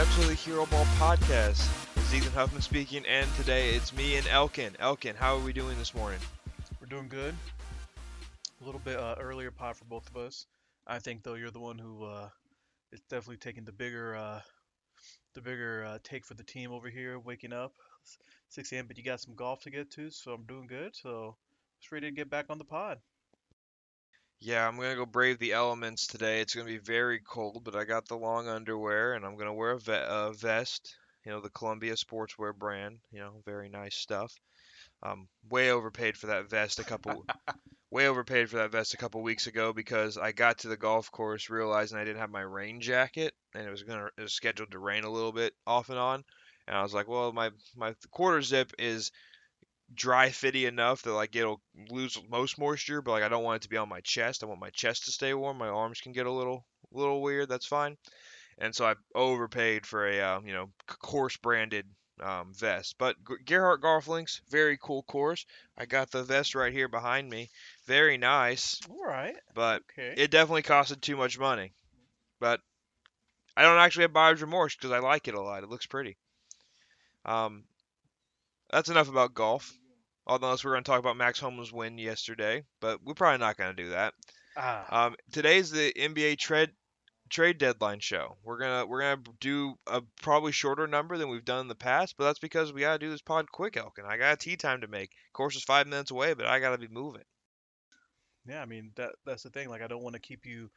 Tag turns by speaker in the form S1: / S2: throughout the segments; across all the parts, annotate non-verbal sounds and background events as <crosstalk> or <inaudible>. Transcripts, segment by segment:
S1: the Hero Ball Podcast. It's Ethan Huffman speaking, and today it's me and Elkin. Elkin, how are we doing this morning?
S2: We're doing good. A little bit uh, earlier pod for both of us. I think though you're the one who uh, is definitely taking the bigger, uh, the bigger uh, take for the team over here. Waking up 6 a.m., but you got some golf to get to, so I'm doing good. So just ready to get back on the pod.
S1: Yeah, I'm gonna go brave the elements today. It's gonna be very cold, but I got the long underwear, and I'm gonna wear a, ve- a vest. You know, the Columbia Sportswear brand. You know, very nice stuff. Um, way overpaid for that vest a couple. <laughs> way overpaid for that vest a couple weeks ago because I got to the golf course realizing I didn't have my rain jacket, and it was gonna it was scheduled to rain a little bit off and on. And I was like, well, my my quarter zip is dry fitty enough that like it'll lose most moisture, but like I don't want it to be on my chest. I want my chest to stay warm. My arms can get a little little weird. That's fine. And so I overpaid for a uh, you know course branded um, vest. But Gerhard Golflinks, very cool course. I got the vest right here behind me. Very nice.
S2: All right.
S1: But
S2: Okay.
S1: it definitely costed too much money. But I don't actually have buyer's remorse because I like it a lot. It looks pretty. Um, that's enough about golf. Unless we're going to talk about Max Homa's win yesterday, but we're probably not going to do that.
S2: ah.
S1: Um, today's the NBA trade trade deadline show. We're gonna we're gonna do a probably shorter number than we've done in the past, but that's because we gotta do this pod quick, Elkin. I got a tee time to make. Of Course is five minutes away, but I gotta be moving.
S2: Yeah, I mean that that's the thing. Like I don't want to keep you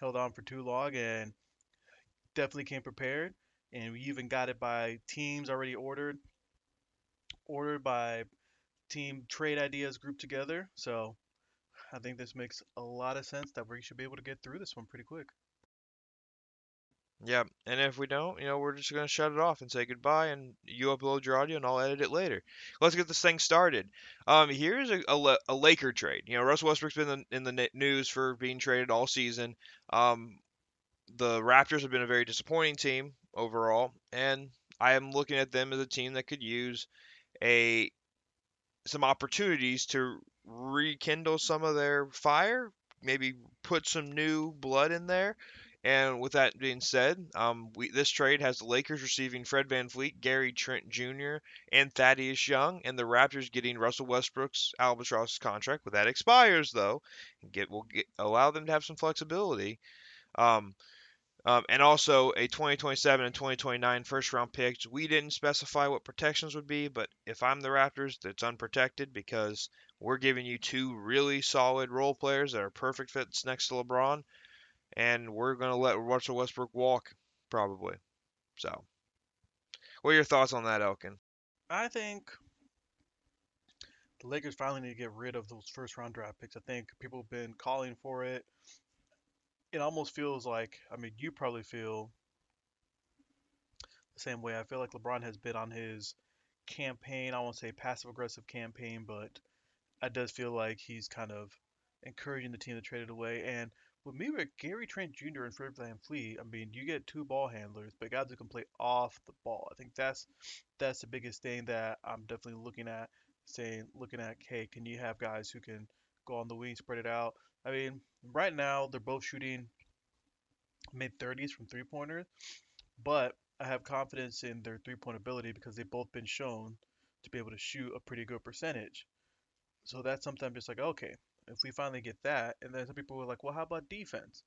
S2: held on for too long, and definitely came prepared. And we even got it by teams already ordered, ordered by team trade ideas grouped together. So I think this makes a lot of sense that we should be able to get through this one pretty quick.
S1: Yeah, and if we don't, you know, we're just gonna shut it off and say goodbye, and you upload your audio, and I'll edit it later. Let's get this thing started. Um, here's a, a, a Laker trade. You know, Russell Westbrook's been in, in the news for being traded all season. Um, the Raptors have been a very disappointing team overall, and I am looking at them as a team that could use a some opportunities to rekindle some of their fire, maybe put some new blood in there. And with that being said, um, we, this trade has the Lakers receiving Fred VanVleet, Gary Trent Jr., and Thaddeus Young, and the Raptors getting Russell Westbrook's albatross contract. But that expires though, and get will get, allow them to have some flexibility. Um, um, and also a 2027 and 2029 first round picks. We didn't specify what protections would be, but if I'm the Raptors, that's unprotected because we're giving you two really solid role players that are perfect fits next to LeBron, and we're going to let Russell Westbrook walk probably. So, what are your thoughts on that, Elkin?
S2: I think the Lakers finally need to get rid of those first round draft picks. I think people have been calling for it. It almost feels like, I mean, you probably feel the same way. I feel like LeBron has been on his campaign. I won't say passive aggressive campaign, but it does feel like he's kind of encouraging the team to trade it away. And with me with Gary Trent Jr. and Fred VanVleet, I mean, you get two ball handlers, but guys who can play off the ball. I think that's that's the biggest thing that I'm definitely looking at. Saying, looking at, hey, can you have guys who can go on the wing, spread it out? I mean, right now they're both shooting mid 30s from three pointers, but I have confidence in their three point ability because they've both been shown to be able to shoot a pretty good percentage. So that's something I'm just like, okay, if we finally get that, and then some people were like, well, how about defense?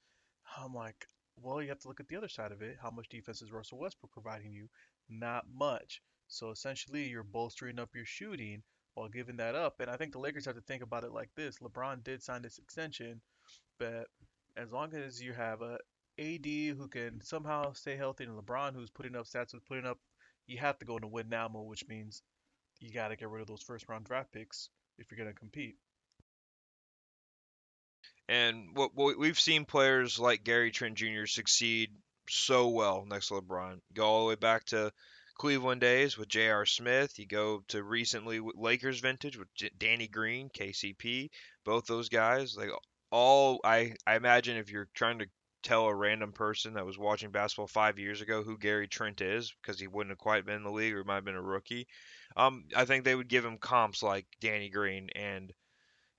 S2: I'm like, well, you have to look at the other side of it. How much defense is Russell Westbrook providing you? Not much. So essentially, you're bolstering up your shooting while giving that up. And I think the Lakers have to think about it like this: LeBron did sign this extension, but as long as you have a AD who can somehow stay healthy and LeBron who's putting up stats, who's putting up, you have to go into win now mode, which means you got to get rid of those first round draft picks if you're going to compete.
S1: And what, what we've seen players like Gary Trent Jr. succeed so well next to LeBron. Go all the way back to Cleveland days with J.R. Smith. You go to recently Lakers vintage with Danny Green, KCP. Both those guys, like all I I imagine if you're trying to tell a random person that was watching basketball five years ago who Gary Trent is because he wouldn't have quite been in the league or might have been a rookie. Um, I think they would give him comps like Danny Green and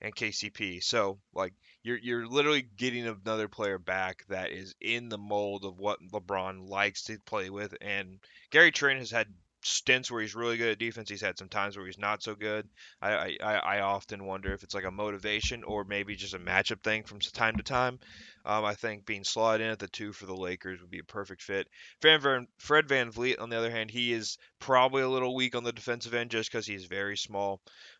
S1: and KCP. So like you're you're literally getting another player back that is in the mold of what LeBron likes to play with. And Gary Trent has had stints where he's really good at defense. He's had some times where he's not so good. I, I, I often wonder if it's like a motivation or maybe just a matchup thing from time to time. Um, I think being slotted in at the two for the Lakers would be a perfect fit. Fred Van, Fred VanVleet, on the other hand, he is probably a little weak on the defensive end just because he's very small.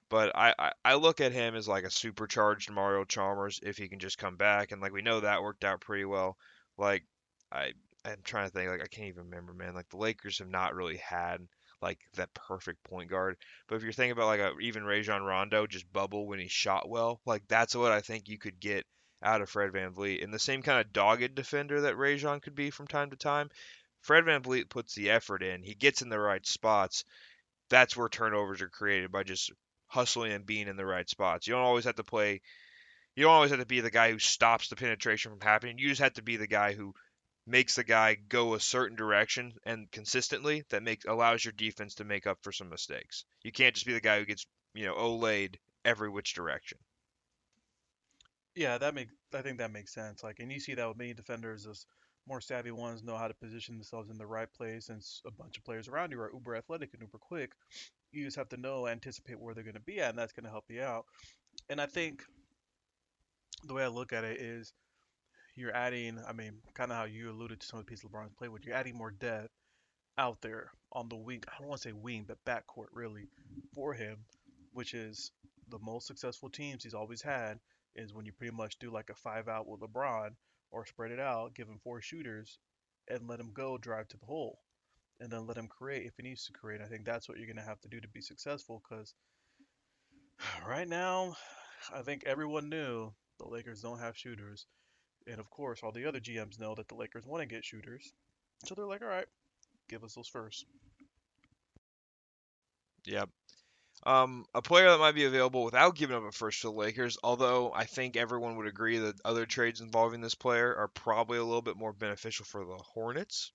S1: But I, I, I look at him as like a supercharged Mario Chalmers if he can just come back. And like we know that worked out pretty well. Like I I'm trying to think like I can't even remember, man. Like the Lakers have not really had like that perfect point guard. But if you're thinking about like a even Rajon Rondo just bubble when he shot well, like that's what I think you could get out of Fred VanVleet. And the same kind of dogged defender that Rajon could be from time to time. Fred VanVleet puts the effort in. He gets in the right spots. That's where turnovers are created by just hustling and being in the right spots. You don't always have to play you don't always have to be the guy who stops the penetration from happening. You just have to be the guy who makes the guy go a certain direction and consistently that makes allows your defense to make up for some mistakes. You can't just be the guy who gets, you know, olayed every which direction.
S2: Yeah, that makes I think that makes sense. Like, and you see that with many defenders, as more savvy ones know how to position themselves in the right place, and a bunch of players around you are uber athletic and uber quick. You just have to know, anticipate where they're going to be at, and that's going to help you out. And I think the way I look at it is you're adding, I mean, kind of how you alluded to some of the pieces LeBron's played with, you're adding more depth out there on the wing. I don't want to say wing, but backcourt really for him, which is the most successful teams he's always had is when you pretty much do like a five out with LeBron or spread it out, give him four shooters, and let him go drive to the hole, and then let him create if he needs to create. I think that's what you're gonna have to do to be successful because <sighs> right now, I think everyone knew the Lakers don't have shooters. And of course, all the other GMs know that the Lakers want to get shooters. So they're like, all right, give us those first.
S1: Yep. Um, a player that might be available without giving up a first to the Lakers, although I think everyone would agree that other trades involving this player are probably a little bit more beneficial for the Hornets.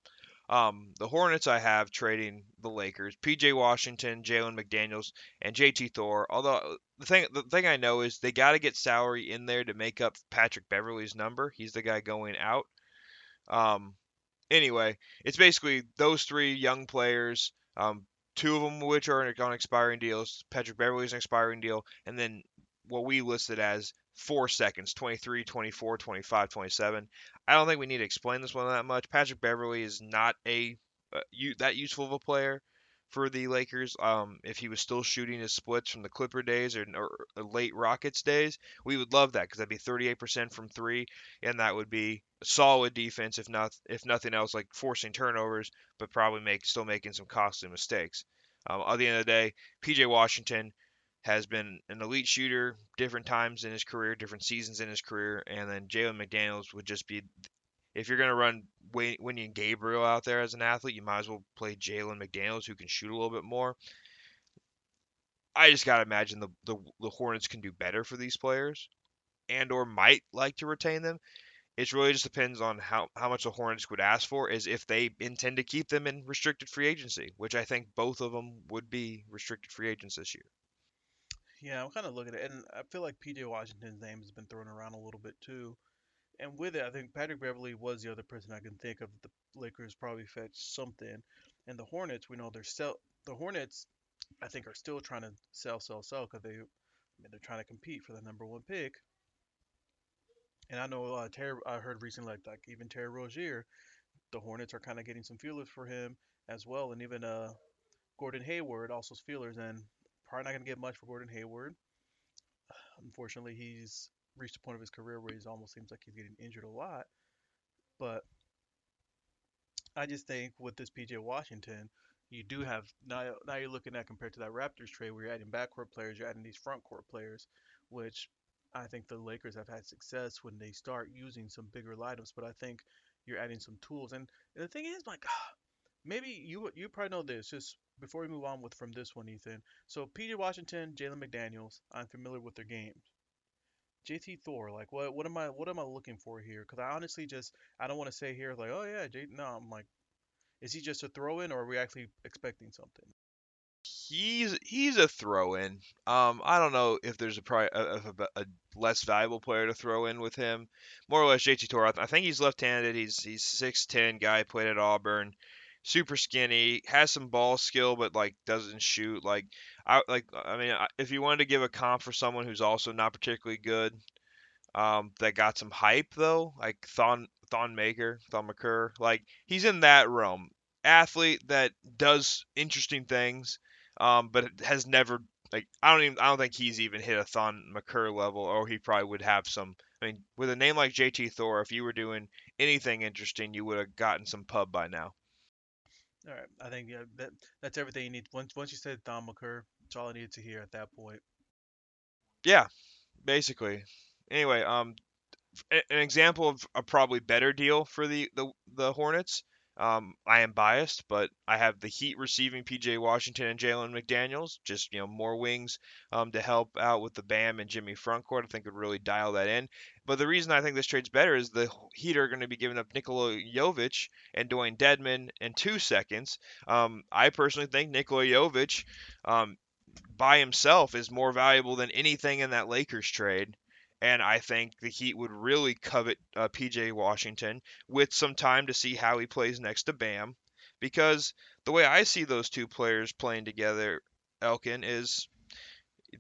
S1: Um, the Hornets I have trading the Lakers, PJ Washington, Jalen McDaniels, and JT Thor. Although the thing the thing I know is they got to get salary in there to make up Patrick Beverley's number. He's the guy going out. Um, anyway, it's basically those three young players. Um, two of them which are on expiring deals. Patrick Beverley's an expiring deal, and then what we listed as four seconds 23, 24, 25, 27. I don't think we need to explain this one that much. Patrick Beverley is not a uh, you, that useful of a player for the Lakers. Um, if he was still shooting his splits from the Clipper days or, or late Rockets days, we would love that because that'd be 38% from three, and that would be solid defense if not if nothing else, like forcing turnovers, but probably make still making some costly mistakes. Um, at the end of the day, PJ Washington has been an elite shooter different times in his career, different seasons in his career, and then Jalen McDaniels would just be if you're going to run Wenyen Gabriel out there as an athlete, you might as well play Jalen McDaniels, who can shoot a little bit more. I just gotta imagine the, the the Hornets can do better for these players, and or might like to retain them. It really just depends on how, how much the Hornets would ask for, is if they intend to keep them in restricted free agency, which I think both of them would be restricted free agents this year.
S2: Yeah, I'm kind of looking at it, and I feel like PJ Washington's name has been thrown around a little bit too. And with it, I think Patrick Beverley was the other person I can think of. The Lakers probably fetched something, and the Hornets, we know they're sell. The Hornets, I think, are still trying to sell, sell, sell because they, I mean, they're trying to compete for the number one pick. And I know uh, Terry, I heard recently like like even Terry Rozier, the Hornets are kind of getting some feelers for him as well, and even uh Gordon Hayward also feelers, and probably not going to get much for Gordon Hayward. Unfortunately, he's reached a point of his career where he almost seems like he's getting injured a lot. But I just think with this PJ Washington, you do have now. Now you're looking at compared to that Raptors trade where you're adding backcourt players, you're adding these front court players, which I think the Lakers have had success when they start using some bigger items. But I think you're adding some tools, and, and the thing is, like, <sighs> maybe you you probably know this. Just before we move on with from this one, Ethan. So PJ Washington, Jalen McDaniels, I'm familiar with their games. JT Thor, like what what am I what am I looking for here? Because I honestly just I don't want to say here like oh yeah, J no I'm like, is he just a throw in or are we actually expecting something?
S1: He's he's a throw in. Um, I don't know if there's a, pri- a, a, a less valuable player to throw in with him. More or less, JT Thor. I think he's left-handed. He's he's 6'10 guy, played at Auburn, super skinny, has some ball skill, but like doesn't shoot. Like I like I mean, if you wanted to give a comp for someone who's also not particularly good, um, that got some hype though, like Thon Thon Maker, Thon Maker, like he's in that realm. Athlete that does interesting things, um, but has never like I don't even I don't think he's even hit a Thon Maker level, or he probably would have some. I mean, with a name like JT Thor, if you were doing anything interesting, you would have gotten some pub by now.
S2: All right, I think yeah, that that's everything you need. Once once you said Thon Maker, that's all I needed to hear at that point.
S1: Yeah, basically. Anyway, um, an example of a probably better deal for the the, the Hornets. Um, I am biased, but I have the Heat receiving PJ Washington and Jalen McDaniels. Just you know more wings um, to help out with the Bam and Jimmy frontcourt. I think would really dial that in. But the reason I think this trade's better is the Heat are going to be giving up Nikola Jovic and Dewayne Dedmon in two seconds. Um, I personally think Nikola Jovic um, by himself is more valuable than anything in that Lakers trade and I think the Heat would really covet uh, PJ Washington with some time to see how he plays next to Bam, because the way I see those two players playing together, Elkin is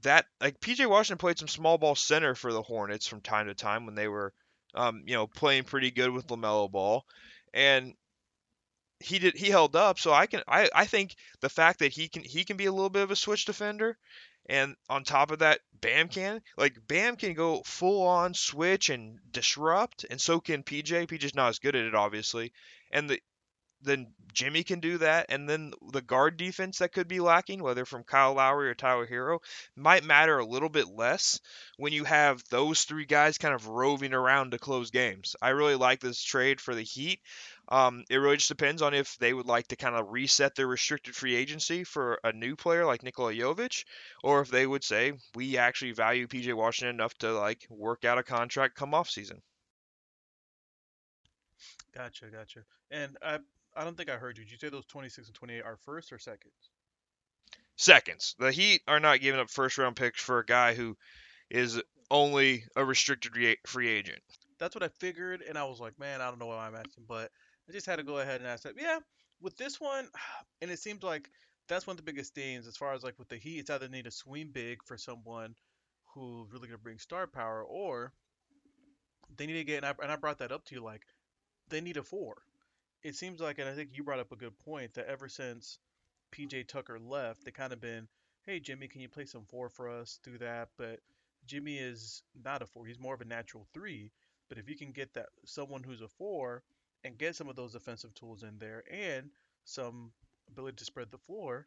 S1: that like PJ Washington played some small ball center for the Hornets from time to time when they were, um, you know, playing pretty good with LaMelo Ball, and he did he held up. So I can I I think the fact that he can he can be a little bit of a switch defender and on top of that, Bam can. Like Bam can go full on switch and disrupt, and so can PJ. PJ's not as good at it, obviously. And the then Jimmy can do that, and then the guard defense that could be lacking, whether from Kyle Lowry or Tyler Herro, might matter a little bit less when you have those three guys kind of roving around to close games. I really like this trade for the Heat. Um, it really just depends on if they would like to kind of reset their restricted free agency for a new player like Nikola Jovic, or if they would say we actually value PJ Washington enough to like work out a contract come off season.
S2: Gotcha, gotcha. And I I don't think I heard you. Did you say those 26 and 28 are first or seconds?
S1: Seconds. The Heat are not giving up first round picks for a guy who is only a restricted free agent.
S2: That's what I figured, and I was like, man, I don't know why I'm asking, but I just had to go ahead and ask that. Yeah, with this one, <sighs> and it seems like that's one of the biggest themes as far as like with the Heat. It's either need a swing big for someone who's really gonna bring star power, or they need to get. And I, and I brought that up to you, like they need a four. It seems like, and I think you brought up a good point that ever since PJ Tucker left, they kind of been, hey Jimmy, can you play some four for us? Do that, but Jimmy is not a four. He's more of a natural three. But if you can get that someone who's a four and get some of those offensive tools in there and some ability to spread the floor,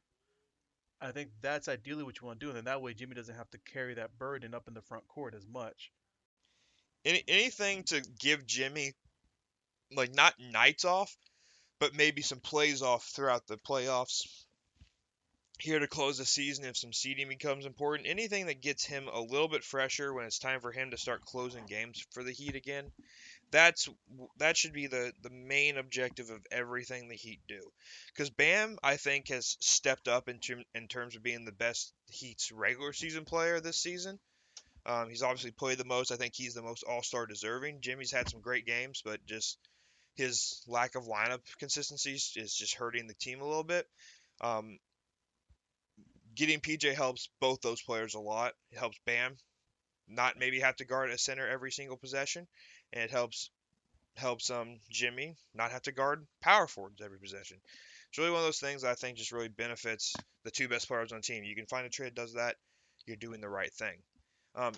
S2: I think that's ideally what you want to do. And then that way Jimmy doesn't have to carry that burden up in the front court as much.
S1: Any, anything to give Jimmy, like, not nights off, but maybe some plays off throughout the playoffs here to close the season if some seeding becomes important. Anything that gets him a little bit fresher when it's time for him to start closing games for the Heat again that's that should be the the main objective of everything the Heat do. Because Bam, I think, has stepped up in term, in terms of being the best Heat's regular season player this season. Um, he's obviously played the most. I think he's the most All Star deserving. Jimmy's had some great games, but just his lack of lineup consistency is just hurting the team a little bit. Um, getting PJ helps both those players a lot. It helps Bam not maybe have to guard a center every single possession, and it helps helps um Jimmy not have to guard power forwards every possession. It's really one of those things I think just really benefits the two best players on the team. You can find a trade that does that, you're doing the right thing. Um,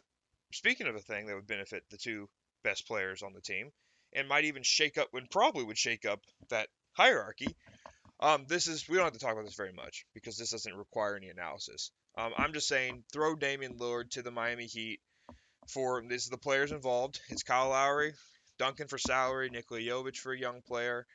S1: speaking of a thing that would benefit the two best players on the team, and might even shake up, and probably would shake up that hierarchy. Um, this is we don't have to talk about this very much because this doesn't require any analysis. Um, I'm just saying throw Damian Lillard to the Miami Heat for this is the players involved. It's Kyle Lowry, Duncan for salary, Nikola Jovic for a young player.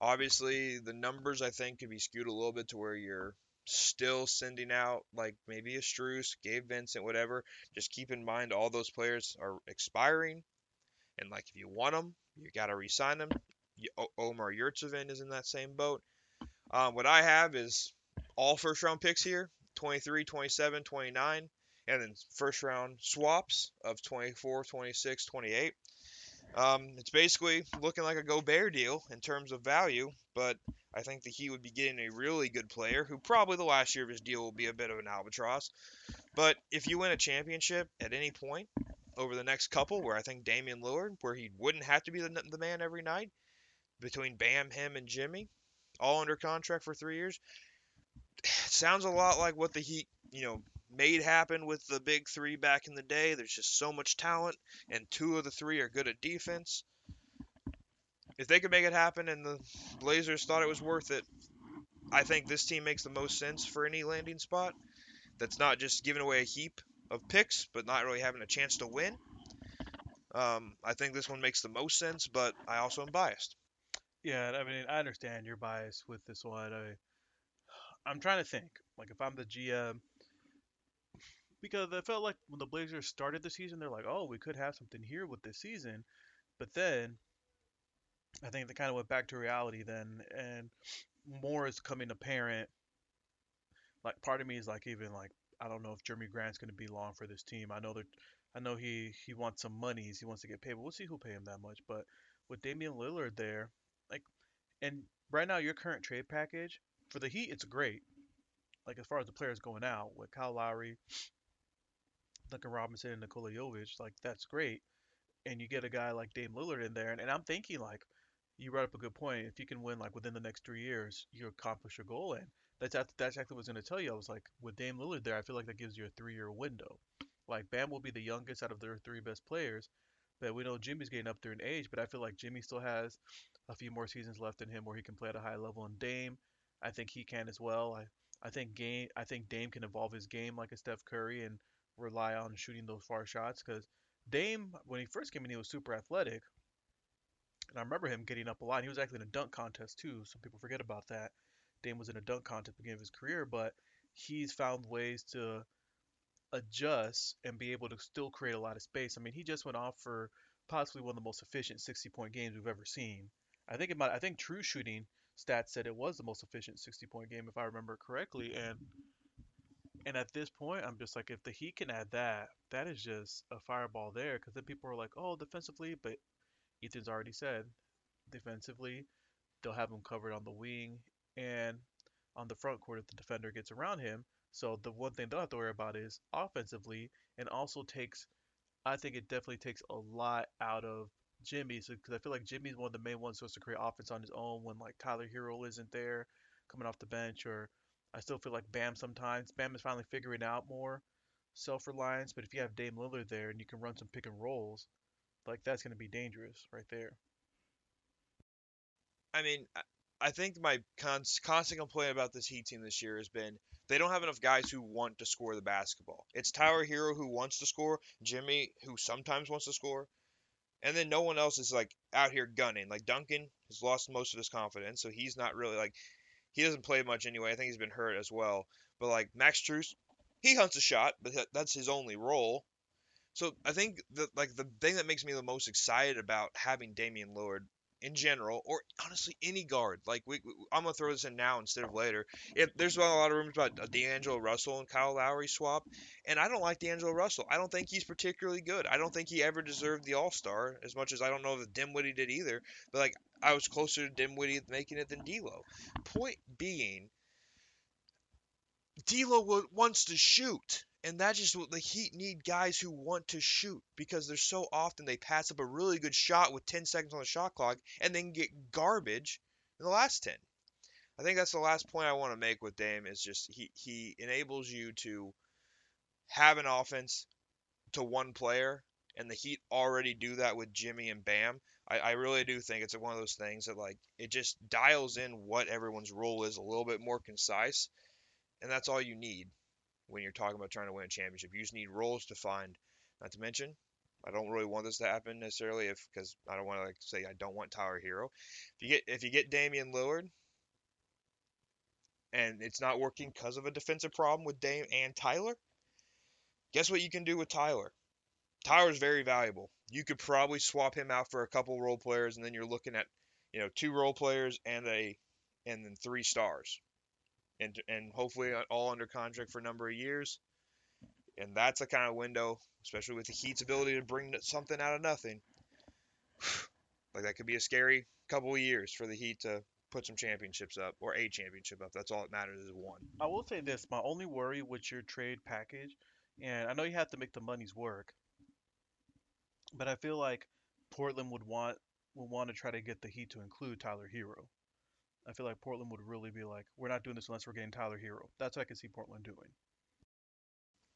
S1: Obviously, the numbers I think could be skewed a little bit to where you're still sending out like maybe a Strus, Gabe Vincent, whatever. Just keep in mind all those players are expiring, and like if you want them, you got to re-sign them. Omar Yurtseven is in that same boat. Um, what I have is all first round picks here, 23, 27, 29, and then first round swaps of 24, 26, 28. Um, it's basically looking like a Gobert deal in terms of value, but I think that he would be getting a really good player who probably the last year of his deal will be a bit of an albatross. But if you win a championship at any point over the next couple, where I think Damian Lillard, where he wouldn't have to be the, the man every night, between Bam, him, and Jimmy, all under contract for three years, <sighs> sounds a lot like what the Heat, you know, made happen with the big three back in the day. There's just so much talent, and two of the three are good at defense. If they could make it happen and the Blazers thought it was worth it, I think this team makes the most sense for any landing spot. That's not just giving away a heap of picks, but not really having a chance to win. Um, I think this one makes the most sense, but I also am biased.
S2: Yeah, I mean, I understand your bias with this one. I, I'm trying to think. Like, if I'm the GM, because I felt like when the Blazers started the season, they're like, oh, we could have something here with this season. But then I think they kind of went back to reality then, and more is coming apparent. Like, part of me is like, even like, I don't know if Jerami Grant's going to be long for this team. I know that, I know he he wants some monies, he wants to get paid, but we'll see who'll pay him that much. But with Damian Lillard there, like, and right now your current trade package for the Heat, it's great. Like as far as the players going out with Kyle Lowry, Duncan Robinson and Nikola Jovic, like that's great. And you get a guy like Dame Lillard in there, and, and I'm thinking like you brought up a good point. If you can win like within the next three years, you accomplish your goal. And that's that's exactly what I was going to tell you. I was like, with Dame Lillard there, I feel like that gives you a three-year window. Like Bam will be the youngest out of their three best players, but we know Jimmy's getting up there in age. But I feel like Jimmy still has a few more seasons left in him where he can play at a high level. And Dame, I think he can as well. I I think game I think Dame can evolve his game like a Steph Curry and rely on shooting those far shots because Dame, when he first came in, he was super athletic. And I remember him getting up a lot. He was actually in a dunk contest too. Some people forget about that. Dame was in a dunk contest at the beginning of his career, but he's found ways to adjust and be able to still create a lot of space. I mean, he just went off for possibly one of the most efficient 60-point games we've ever seen. I think it might. I think true shooting stats said it was the most efficient 60-point game if I remember correctly, and and at this point, I'm just like, if the Heat can add that, that is just a fireball there. Because then people are like, oh, defensively, but Ethan's already said, defensively, they'll have him covered on the wing and on the front court if the defender gets around him. So the one thing they'll have to worry about is offensively, and also takes, I think it definitely takes a lot out of Jimmy. So because I feel like Jimmy's one of the main ones supposed to create offense on his own when like Tyler Herro isn't there, coming off the bench or I still feel like Bam sometimes. Bam is finally figuring out more self-reliance, but if you have Dame Lillard there and you can run some pick and rolls, like that's going to be dangerous right there.
S1: I mean, I think my cons- constant complaint about this Heat team this year has been they don't have enough guys who want to score the basketball. It's Tyler Herro who wants to score, Jimmy who sometimes wants to score, and then no one else is like out here gunning. Like Duncan has lost most of his confidence, so he's not really like he doesn't play much anyway. I think he's been hurt as well. But like Max Strus, he hunts a shot, but that's his only role. So I think that like the thing that makes me the most excited about having Damian Lillard in general, or honestly any guard. Like we, we, I'm gonna throw this in now instead of later. If there's a lot of rumors about D'Angelo Russell and Kyle Lowry swap, and I don't like D'Angelo Russell. I don't think he's particularly good. I don't think he ever deserved the All Star as much as I don't know if Dinwiddie did either. But like I was closer to Dinwiddie making it than D'Lo. Point being, D'Lo wants to shoot. And that's just the Heat need guys who want to shoot because they're so often they pass up a really good shot with 10 seconds on the shot clock and then get garbage in the last 10. I think that's the last point I want to make with Dame is just he he enables you to have an offense to one player and the Heat already do that with Jimmy and Bam. I, I really do think it's one of those things that like it just dials in what everyone's role is a little bit more concise, and that's all you need when you're talking about trying to win a championship. You just need roles defined. Not to mention, I don't really want this to happen necessarily if because I don't want to like say I don't want Tyler Herro. If you get if you get Damian Lillard and it's not working because of a defensive problem with Dame and Tyler, guess what you can do with Tyler? Tyler's very valuable. You could probably swap him out for a couple role players, and then you're looking at, you know, two role players and a, and then three stars. And and hopefully uh, all under contract for a number of years. And that's the kind of window, especially with the Heat's ability to bring something out of nothing. <sighs> like that could be a scary couple of years for the Heat to put some championships up or a championship up. That's all that matters is one.
S2: I will say this: my only worry with your trade package, and I know you have to make the monies work, but I feel like Portland would want would want to try to get the Heat to include Tyler Herro. I feel like Portland would really be like, we're not doing this unless we're getting Tyler Herro. That's what I can see Portland doing.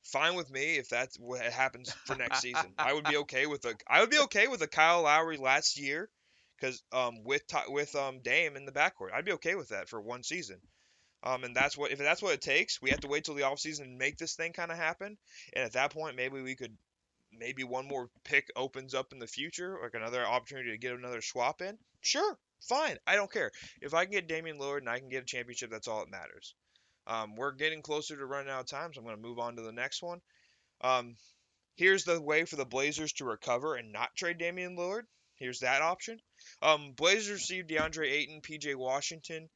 S1: Fine with me if that's what happens for next season. <laughs> I would be okay with a I would be okay with a Kyle Lowry last year because um with with um Dame in the backcourt. I'd be okay with that for one season. Um, and that's what if that's what it takes, we have to wait till the offseason and make this thing kind of happen. And at that point, maybe we could maybe one more pick opens up in the future, like another opportunity to get another swap in. Sure, fine. I don't care. If I can get Damian Lillard and I can get a championship, that's all that matters. Um, we're getting closer to running out of time, so I'm going to move on to the next one. Um, here's the way for the Blazers to recover and not trade Damian Lillard. Here's that option. Um, Blazers received DeAndre Ayton, PJ Washington.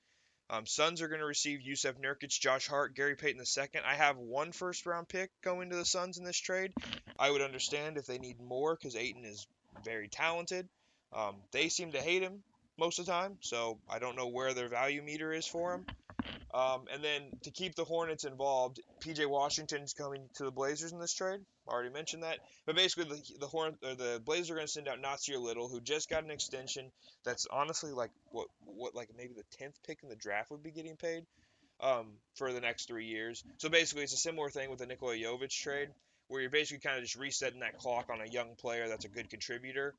S1: Um, Suns are going to receive Jusuf Nurkic, Josh Hart, Gary Payton II. I have one first round pick going to the Suns in this trade. I would understand if they need more because Ayton is very talented. Um, they seem to hate him most of the time, so I don't know where their value meter is for him. Um, and then to keep the Hornets involved, PJ Washington's coming to the Blazers in this trade. I already mentioned that. But basically, the the Horn or the Blazers are going to send out Nassir Little, who just got an extension. That's honestly like what what like maybe the tenth pick in the draft would be getting paid um, for the next three years. So basically, it's a similar thing with the Nikola Jovic trade, where you're basically kind of just resetting that clock on a young player that's a good contributor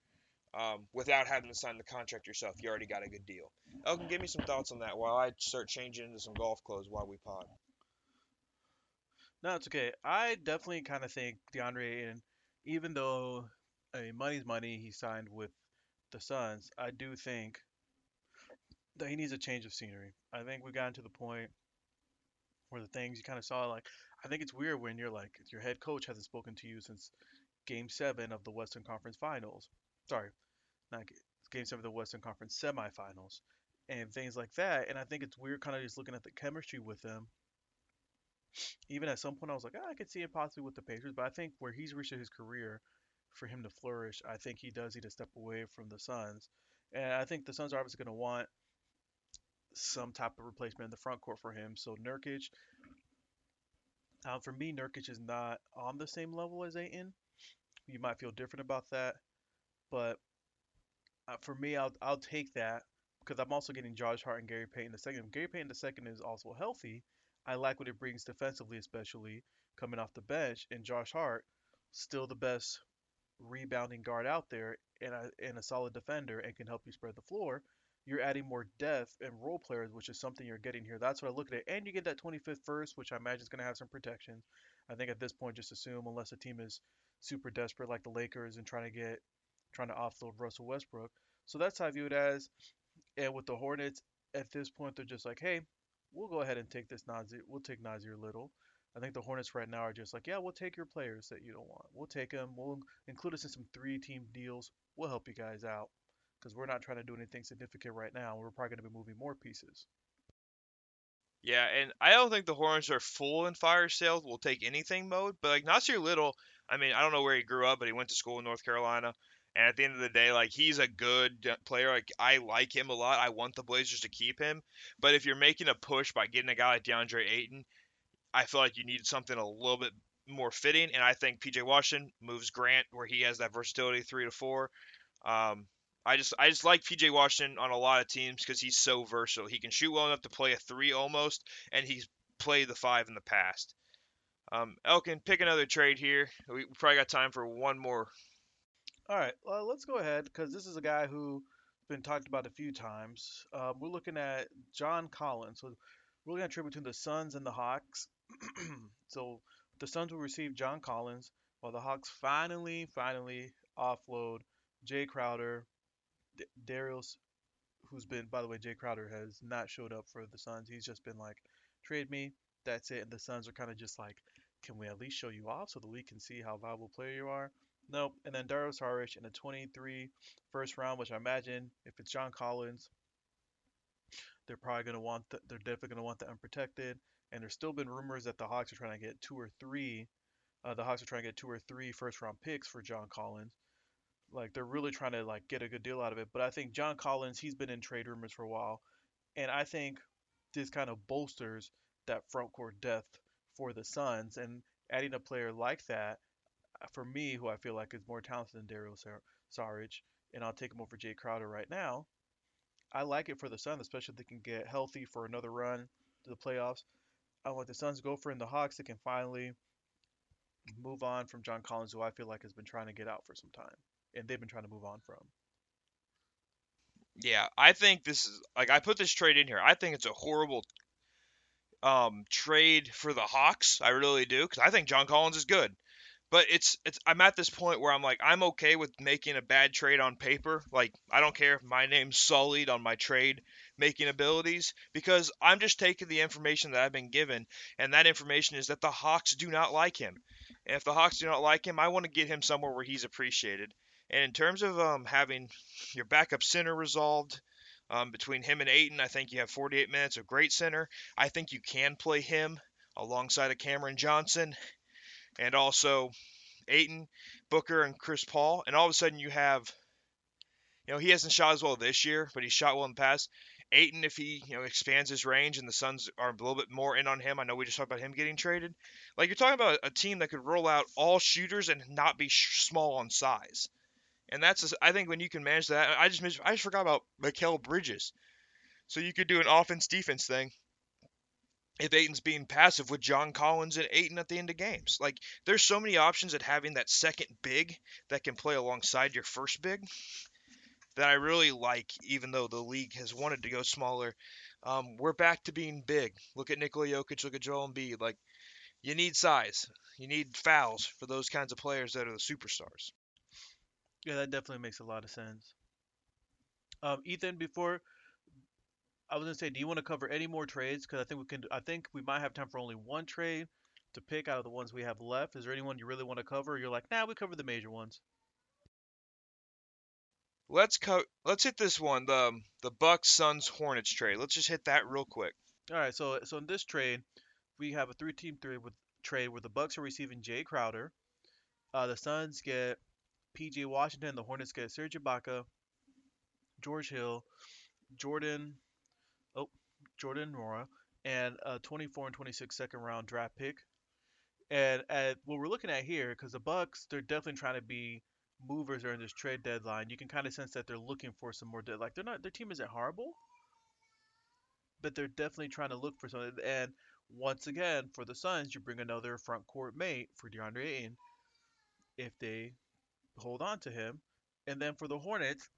S1: um, without having to sign the contract yourself. You already got a good deal. Elkin, give me some thoughts on that while I start changing into some golf clothes while we pod.
S2: No, it's okay. I definitely kind of think DeAndre Ayton, even though I mean, money's money, he signed with the Suns. I do think that he needs a change of scenery. I think we've gotten to the point where the things you kind of saw, like, I think it's weird when you're like, your head coach hasn't spoken to you since game seven of the Western Conference Finals. Sorry, not game seven of the Western Conference semifinals and things like that. And I think it's weird kind of just looking at the chemistry with them. Even at some point, I was like, oh, I could see him possibly with the Pacers, but I think where he's reached his career, for him to flourish, I think he does need to step away from the Suns. And I think the Suns are obviously going to want some type of replacement in the front court for him. So Nurkic, uh, for me, Nurkic is not on the same level as Ayton. You might feel different about that, but uh, for me, I'll I'll take that because I'm also getting Josh Hart and Gary Payton the second. Gary Payton the second is also healthy. I like what it brings defensively, especially coming off the bench. And Josh Hart, still the best rebounding guard out there and a, and a solid defender and can help you spread the floor. You're adding more depth and role players, which is something you're getting here. That's what I look at. It. And you get that 25th first, which I imagine is going to have some protection. I think at this point, just assume unless a team is super desperate like the Lakers and trying to get trying to offload Russell Westbrook. So that's how I view it as. And with the Hornets, at this point, they're just like, hey, we'll go ahead and take this Nassir. We'll take Nassir Little. I think the Hornets right now are just like, yeah, we'll take your players that you don't want. We'll take them. We'll include us in some three-team deals. We'll help you guys out because we're not trying to do anything significant right now. We're probably going to be moving more pieces.
S1: Yeah, and I don't think the Hornets are full in fire sales. We'll take anything mode, but like Nassir Little, I mean, I don't know where he grew up, but he went to school in North Carolina. And at the end of the day, like he's a good player. Like I like him a lot. I want the Blazers to keep him. But if you're making a push by getting a guy like DeAndre Ayton, I feel like you need something a little bit more fitting. And I think PJ Washington moves Grant where he has that versatility three to four. Um, I just I just like PJ Washington on a lot of teams because he's so versatile. He can shoot well enough to play a three almost, and he's played the five in the past. Um, Elkin, pick another trade here. We probably got time for one more
S2: all right, well, let's go ahead because this is a guy who's been talked about a few times. Um, we're looking at John Collins. So we're looking at trade between the Suns and the Hawks. <clears throat> so the Suns will receive John Collins, while the Hawks finally, finally offload Jay Crowder, D- Darius, who's been, by the way, Jay Crowder has not showed up for the Suns. He's just been like, trade me, that's it. And the Suns are kind of just like, can we at least show you off so that we can see how valuable player you are? Nope. And then Dario Saric in a 23 first round, which I imagine if it's John Collins, They're probably going to want the, they're definitely going to want the unprotected. And there's still been rumors that the Hawks are trying to get two or three. Uh, the Hawks are trying to get two or three first round picks for John Collins. Like they're really trying to like get a good deal out of it. But I think John Collins, he's been in trade rumors for a while, and I think this kind of bolsters that front court depth for the Suns. And adding a player like that, for me, who I feel like is more talented than Dario Saric, and I'll take him over Jay Crowder right now. I like it for the Suns, especially if they can get healthy for another run to the playoffs. I want the Suns to go for in the Hawks. They can finally move on from John Collins, who I feel like has been trying to get out for some time, and they've been trying to move on from.
S1: Yeah, I think this is like I put this trade in here. I think it's a horrible um, trade for the Hawks. I really do because I think John Collins is good. But it's it's I'm at this point where I'm like I'm okay with making a bad trade on paper. Like I don't care if my name's sullied on my trade making abilities because I'm just taking the information that I've been given and that information is that the Hawks do not like him. And if the Hawks do not like him, I want to get him somewhere where he's appreciated. And in terms of um, having your backup center resolved, um, between him and Ayton, I think you have 48 minutes of great center. I think you can play him alongside of Cameron Johnson and also Ayton, Booker, and Chris Paul. And all of a sudden you have, you know, he hasn't shot as well this year, but he shot well in the past. Ayton, if he you know expands his range and the Suns are a little bit more in on him, I know we just talked about him getting traded. Like you're talking about a team that could roll out all shooters and not be sh- small on size. And that's I think when you can manage that. I just I just forgot about Mikal Bridges. So you could do an offense defense thing if Ayton's being passive with John Collins and Ayton at the end of games. Like there's so many options at having that second big that can play alongside your first big that I really like, even though the league has wanted to go smaller. Um, we're back to being big. Look at Nikola Jokic, look at Joel Embiid. Like you need size, you need fouls for those kinds of players that are the superstars.
S2: Yeah, that definitely makes a lot of sense. Um, Ethan, before I was gonna say, do you want to cover any more trades? Because I think we can. I think we might have time for only one trade to pick out of the ones we have left. Is there anyone you really want to cover? you're like, nah, we covered the major ones.
S1: Let's co- let's hit this one the um, the Bucks Suns Hornets trade. Let's just hit that real quick.
S2: All right, so so in this trade, we have a three-team three with trade where the Bucks are receiving Jay Crowder, uh, the Suns get P.J. Washington, the Hornets get Serge Ibaka, George Hill, Jordan, Jordan Nwora, and a 24 and 26 second round draft pick. And at what we're looking at here, because the Bucks, they're definitely trying to be movers during this trade deadline, you can kind of sense that they're looking for some more. De- like they're not, their team isn't horrible, but they're definitely trying to look for something. And once again, for the Suns, you bring another front court mate for DeAndre Ayton if they hold on to him. And then for the Hornets,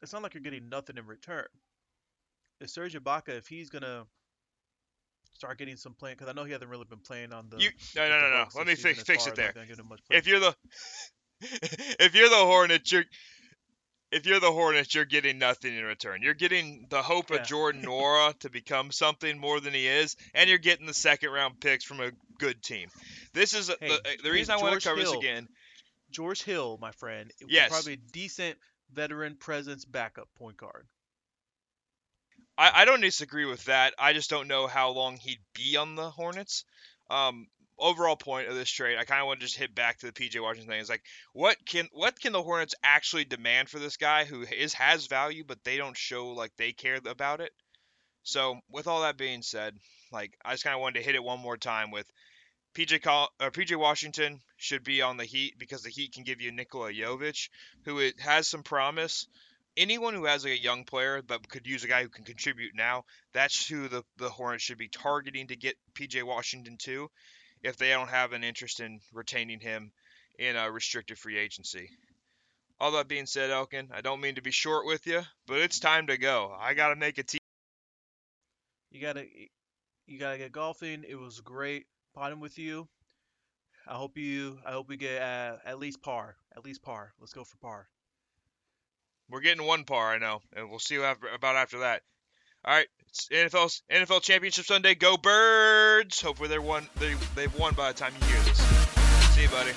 S2: it's not like you're getting nothing in return. If Serge Ibaka, if he's gonna start getting some playing, because I know he hasn't really been playing on the.
S1: You, no, no, no, no. Let me fix, fix it there. If you're the <laughs> if you're the Hornets, you're if you're the Hornets, you're getting nothing in return. You're getting the hope yeah. of Jordan <laughs> Nwora to become something more than he is, and you're getting the second round picks from a good team. This is hey, uh, the, the reason hey, I want to cover Hill, this again.
S2: George Hill, my friend,
S1: yes.
S2: probably a decent veteran presence backup point guard.
S1: I, I don't disagree with that. I just don't know how long he'd be on the Hornets. Um, overall point of this trade, I kind of want to just hit back to the PJ Washington thing. It's like, what can what can the Hornets actually demand for this guy who is has value, but they don't show like they care about it. So, with all that being said, like I just kind of wanted to hit it one more time with PJ Col- uh, PJ Washington should be on the Heat because the Heat can give you Nikola Jovic, who it has some promise. Anyone who has like a young player but could use a guy who can contribute now, that's who the, the Hornets should be targeting to get PJ Washington to if they don't have an interest in retaining him in a restricted free agency. All that being said, Elkin, I don't mean to be short with you, but it's time to go. I gotta make a team.
S2: You gotta, you gotta get golfing. It was great potting with you. I hope you, I hope we get uh, at least par, at least par. Let's go for par.
S1: We're getting one par, I know, and we'll see after, about after that. All right, it's NFL NFL Championship Sunday. Go Birds! Hopefully they're won. They they've won by the time you hear this. See you, buddy.